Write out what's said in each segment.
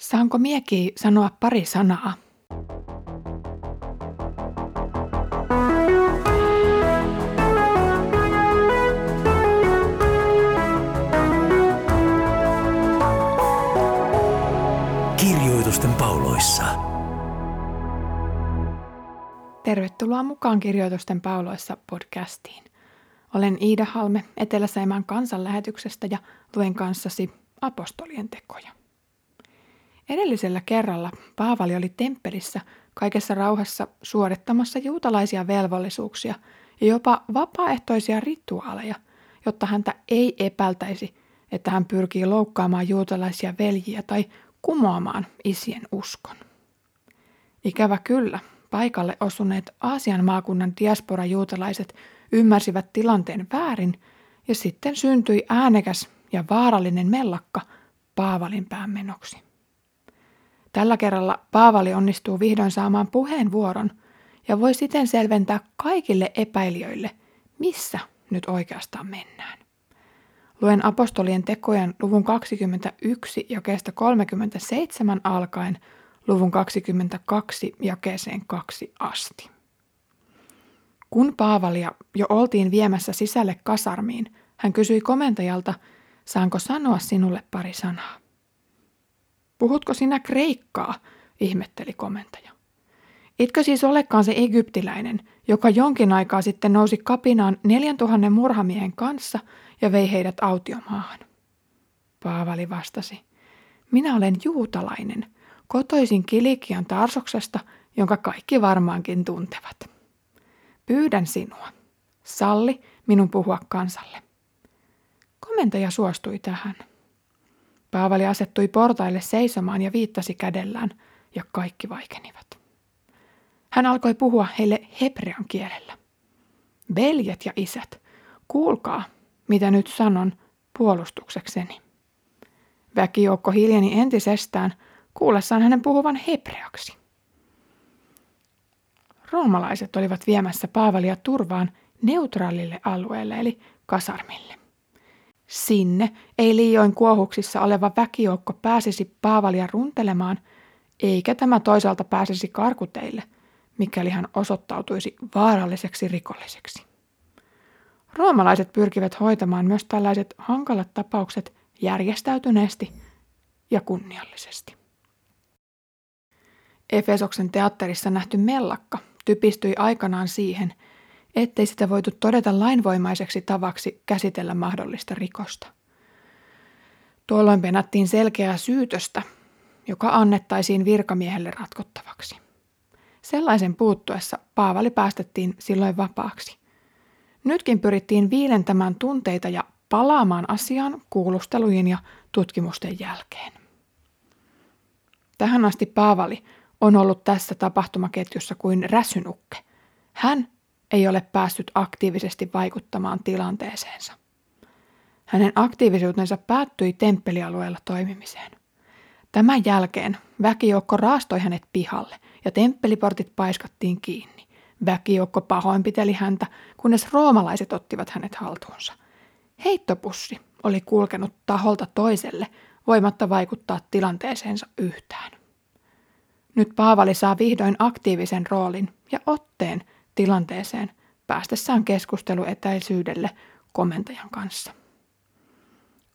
Saanko mieki sanoa pari sanaa? Kirjoitusten pauloissa. Tervetuloa mukaan Kirjoitusten pauloissa podcastiin. Olen Iida Halme Etelä-Saimaan kansanlähetyksestä ja luen kanssasi apostolien tekoja. Edellisellä kerralla Paavali oli temppelissä kaikessa rauhassa suorittamassa juutalaisia velvollisuuksia ja jopa vapaaehtoisia rituaaleja, jotta häntä ei epäiltäisi, että hän pyrkii loukkaamaan juutalaisia veljiä tai kumoamaan isien uskon. Ikävä kyllä, paikalle osuneet Aasian maakunnan diaspora-juutalaiset ymmärsivät tilanteen väärin ja sitten syntyi äänekäs ja vaarallinen mellakka Paavalin päämenoksi. Tällä kerralla Paavali onnistuu vihdoin saamaan puheenvuoron ja voi siten selventää kaikille epäilijöille, missä nyt oikeastaan mennään. Luen apostolien tekojen luvun 21 jakeesta 37 alkaen luvun 22 jakeeseen 2 asti. Kun Paavalia jo oltiin viemässä sisälle kasarmiin, hän kysyi komentajalta, saanko sanoa sinulle pari sanaa. Puhutko sinä kreikkaa, ihmetteli komentaja. Etkö siis olekaan se egyptiläinen, joka jonkin aikaa sitten nousi kapinaan neljän tuhannen murhamiehen kanssa ja vei heidät autiomaahan? Paavali vastasi, minä olen juutalainen, kotoisin Kilikian Tarsoksesta, jonka kaikki varmaankin tuntevat. Pyydän sinua, salli minun puhua kansalle. Komentaja suostui tähän. Paavali asettui portaille seisomaan ja viittasi kädellään, ja kaikki vaikenivat. Hän alkoi puhua heille hebrean kielellä. Veljet ja isät, kuulkaa, mitä nyt sanon puolustuksekseni. Väkijoukko hiljeni entisestään, kuullessaan hänen puhuvan hebreaksi. Roomalaiset olivat viemässä Paavalia turvaan neutraalille alueelle eli kasarmille. Sinne ei liioin kuohuksissa oleva väkijoukko pääsisi Paavalia runtelemaan, eikä tämä toisaalta pääsisi karkuteille, mikäli hän osoittautuisi vaaralliseksi rikolliseksi. Roomalaiset pyrkivät hoitamaan myös tällaiset hankalat tapaukset järjestäytyneesti ja kunniallisesti. Efesoksen teatterissa nähty mellakka typistyi aikanaan siihen, ettei sitä voitu todeta lainvoimaiseksi tavaksi käsitellä mahdollista rikosta. Tuolloin penattiin selkeää syytöstä, joka annettaisiin virkamiehelle ratkottavaksi. Sellaisen puuttuessa Paavali päästettiin silloin vapaaksi. Nytkin pyrittiin viilentämään tunteita ja palaamaan asiaan kuulustelujen ja tutkimusten jälkeen. Tähän asti Paavali on ollut tässä tapahtumaketjussa kuin räsynukke. Hän ei ole päässyt aktiivisesti vaikuttamaan tilanteeseensa. Hänen aktiivisuutensa päättyi temppelialueella toimimiseen. Tämän jälkeen väkijoukko raastoi hänet pihalle ja temppeliportit paiskattiin kiinni. Väkijoukko pahoinpiteli häntä, kunnes roomalaiset ottivat hänet haltuunsa. Heittopussi oli kulkenut taholta toiselle, voimatta vaikuttaa tilanteeseensa yhtään. Nyt Paavali saa vihdoin aktiivisen roolin ja otteen tilanteeseen päästessään keskusteluetäisyydelle komentajan kanssa.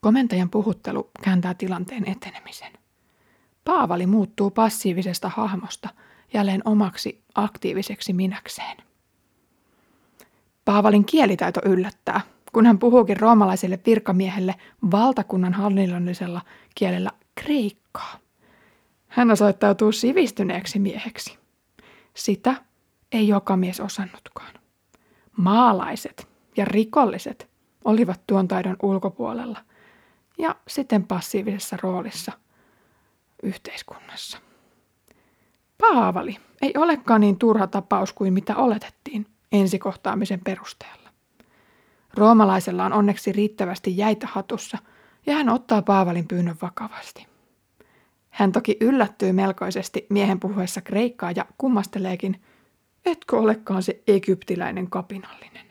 Komentajan puhuttelu kääntää tilanteen etenemisen. Paavali muuttuu passiivisesta hahmosta jälleen omaksi aktiiviseksi minäkseen. Paavalin kielitaito yllättää, kun hän puhuukin roomalaiselle virkamiehelle valtakunnan hallinnollisella kielellä kreikkaa. Hän osoittautuu sivistyneeksi mieheksi. Sitä ei joka mies osannutkaan. Maalaiset ja rikolliset olivat tuon taidon ulkopuolella ja sitten passiivisessa roolissa yhteiskunnassa. Paavali ei olekaan niin turha tapaus kuin mitä oletettiin ensikohtaamisen perusteella. Roomalaisella on onneksi riittävästi jäitä hatussa ja hän ottaa Paavalin pyynnön vakavasti. Hän toki yllättyy melkoisesti miehen puhuessa kreikkaa ja kummasteleekin, etkö olekaan se egyptiläinen kapinallinen.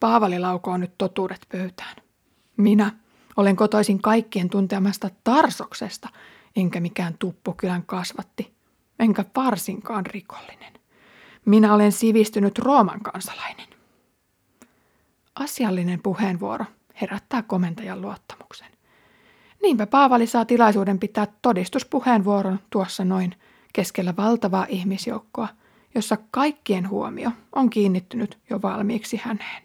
Paavali laukoo nyt totuudet pöytään. Minä Olen kotoisin kaikkien tuntemasta Tarsoksesta, enkä mikään tuppukylän kasvatti, enkä varsinkaan rikollinen. Minä olen sivistynyt Rooman kansalainen. Asiallinen puheenvuoro herättää komentajan luottamuksen. Niinpä Paavali saa tilaisuuden pitää todistuspuheenvuoron tuossa noin keskellä valtavaa ihmisjoukkoa, jossa kaikkien huomio on kiinnittynyt jo valmiiksi häneen.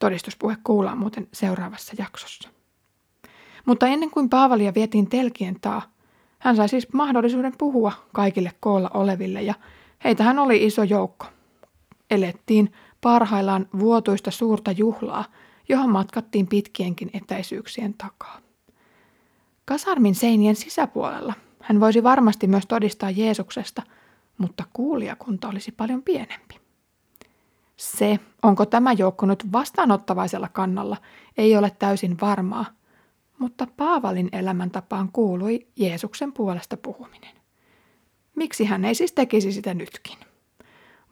Todistuspuhe kuullaan muuten seuraavassa jaksossa. Mutta ennen kuin Paavalia vietiin telkien taa, hän sai siis mahdollisuuden puhua kaikille koolla oleville ja heitähän oli iso joukko. Elettiin parhaillaan vuotuista suurta juhlaa, johon matkattiin pitkienkin etäisyyksien takaa. Kasarmin seinien sisäpuolella hän voisi varmasti myös todistaa Jeesuksesta, mutta kuulijakunta olisi paljon pienempi. Se, onko tämä joukko nyt vastaanottavaisella kannalla, ei ole täysin varmaa, mutta Paavalin elämäntapaan kuului Jeesuksen puolesta puhuminen. Miksi hän ei siis tekisi sitä nytkin?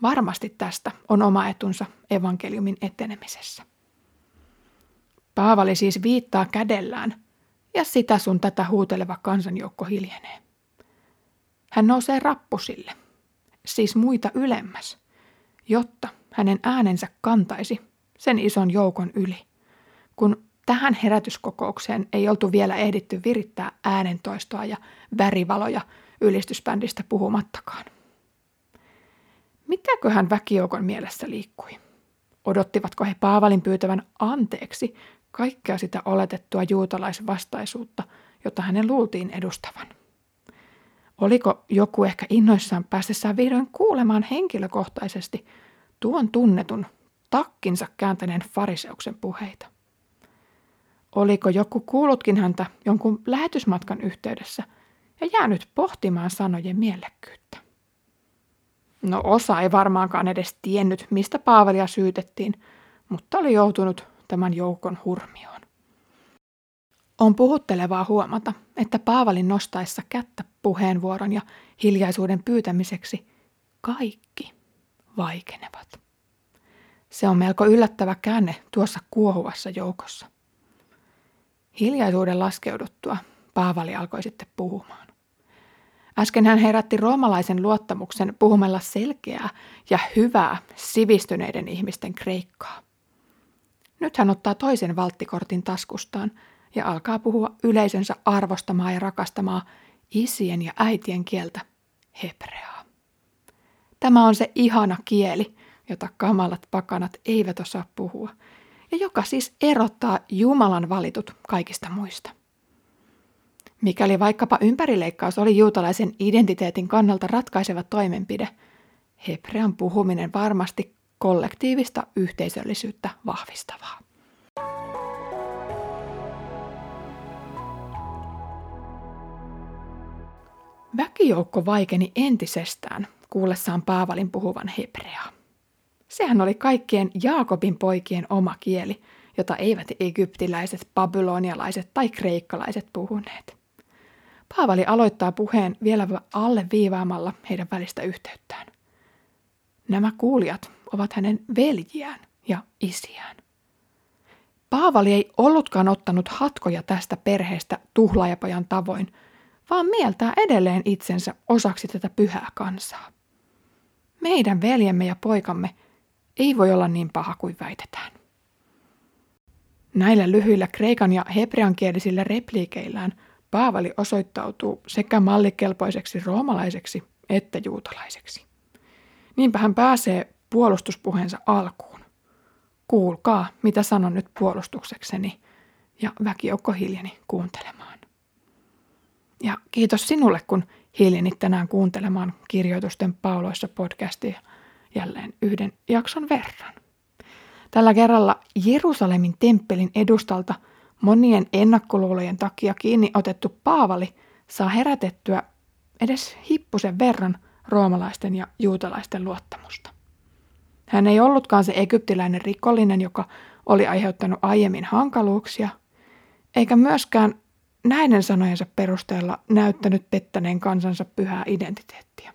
Varmasti tästä on oma etunsa evankeliumin etenemisessä. Paavali siis viittaa kädellään, ja sitä sun tätä huuteleva kansanjoukko hiljenee. Hän nousee rappusille, siis muita ylemmäs, jotta hänen äänensä kantaisi sen ison joukon yli, kun tähän herätyskokoukseen ei oltu vielä ehditty virittää äänentoistoa ja värivaloja ylistysbändistä puhumattakaan. Mitäköhän väkijoukon mielessä liikkui? Odottivatko he Paavalin pyytävän anteeksi kaikkea sitä oletettua juutalaisvastaisuutta, jota hänen luultiin edustavan? Oliko joku ehkä innoissaan päästessään vihdoin kuulemaan henkilökohtaisesti tuon tunnetun takkinsa kääntäneen fariseuksen puheita? Oliko joku kuullutkin häntä jonkun lähetysmatkan yhteydessä ja jäänyt pohtimaan sanojen mielekkyyttä? No osa ei varmaankaan edes tiennyt, mistä Paavalia syytettiin, mutta oli joutunut tämän joukon hurmioon. On puhuttelevaa huomata, että Paavalin nostaessa kättä puheenvuoron ja hiljaisuuden pyytämiseksi kaikki vaikenevat. Se on melko yllättävä käänne tuossa kuohuvassa joukossa. Hiljaisuuden laskeuduttua Paavali alkoi sitten puhumaan. Äsken hän herätti roomalaisen luottamuksen puhumalla selkeää ja hyvää sivistyneiden ihmisten kreikkaa. Nyt hän ottaa toisen valttikortin taskustaan ja alkaa puhua yleisönsä arvostamaa ja rakastamaa isien ja äitien kieltä, hebreaa. Tämä on se ihana kieli, jota kamalat pakanat eivät osaa puhua, ja joka siis erottaa Jumalan valitut kaikista muista. Mikäli vaikkapa ympärileikkaus oli juutalaisen identiteetin kannalta ratkaiseva toimenpide, hebrean puhuminen varmasti kollektiivista yhteisöllisyyttä vahvistavaa. Väkijoukko vaikeni entisestään kuullessaan Paavalin puhuvan hebreaa. Sehän oli kaikkien Jaakobin poikien oma kieli, jota eivät egyptiläiset, babylonialaiset tai kreikkalaiset puhuneet. Paavali aloittaa puheen vielä alle viivaamalla heidän välistä yhteyttään. Nämä kuulijat ovat hänen veljiään ja isiään. Paavali ei ollutkaan ottanut hatkoja tästä perheestä tuhlaajapajan tavoin, vaan mieltää edelleen itsensä osaksi tätä pyhää kansaa. Meidän veljemme ja poikamme ei voi olla niin paha kuin väitetään. Näillä lyhyillä kreikan ja hebreankielisillä repliikeillään Paavali osoittautuu sekä mallikelpoiseksi roomalaiseksi että juutalaiseksi. Niinpä hän pääsee puolustuspuheensa alkuun. Kuulkaa, mitä sanon nyt puolustuksekseni, ja väkijoukko hiljeni kuuntelemaan. Ja kiitos sinulle, kun hiljenit tänään kuuntelemaan kirjoitusten pauloissa podcastia jälleen yhden jakson verran. Tällä kerralla Jerusalemin temppelin edustalta monien ennakkoluulojen takia kiinni otettu Paavali saa herätettyä edes hippusen verran roomalaisten ja juutalaisten luottamusta. Hän ei ollutkaan se egyptiläinen rikollinen, joka oli aiheuttanut aiemmin hankaluuksia, eikä myöskään näiden sanojensa perusteella näyttänyt pettäneen kansansa pyhää identiteettiä.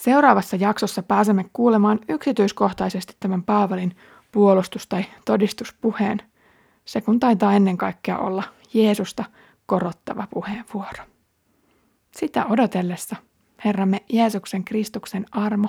Seuraavassa jaksossa pääsemme kuulemaan yksityiskohtaisesti tämän Paavalin puolustus- tai todistuspuheen, Se kun taitaa ennen kaikkea olla Jeesusta korottava puheenvuoro. Sitä odotellessa Herramme Jeesuksen Kristuksen armo,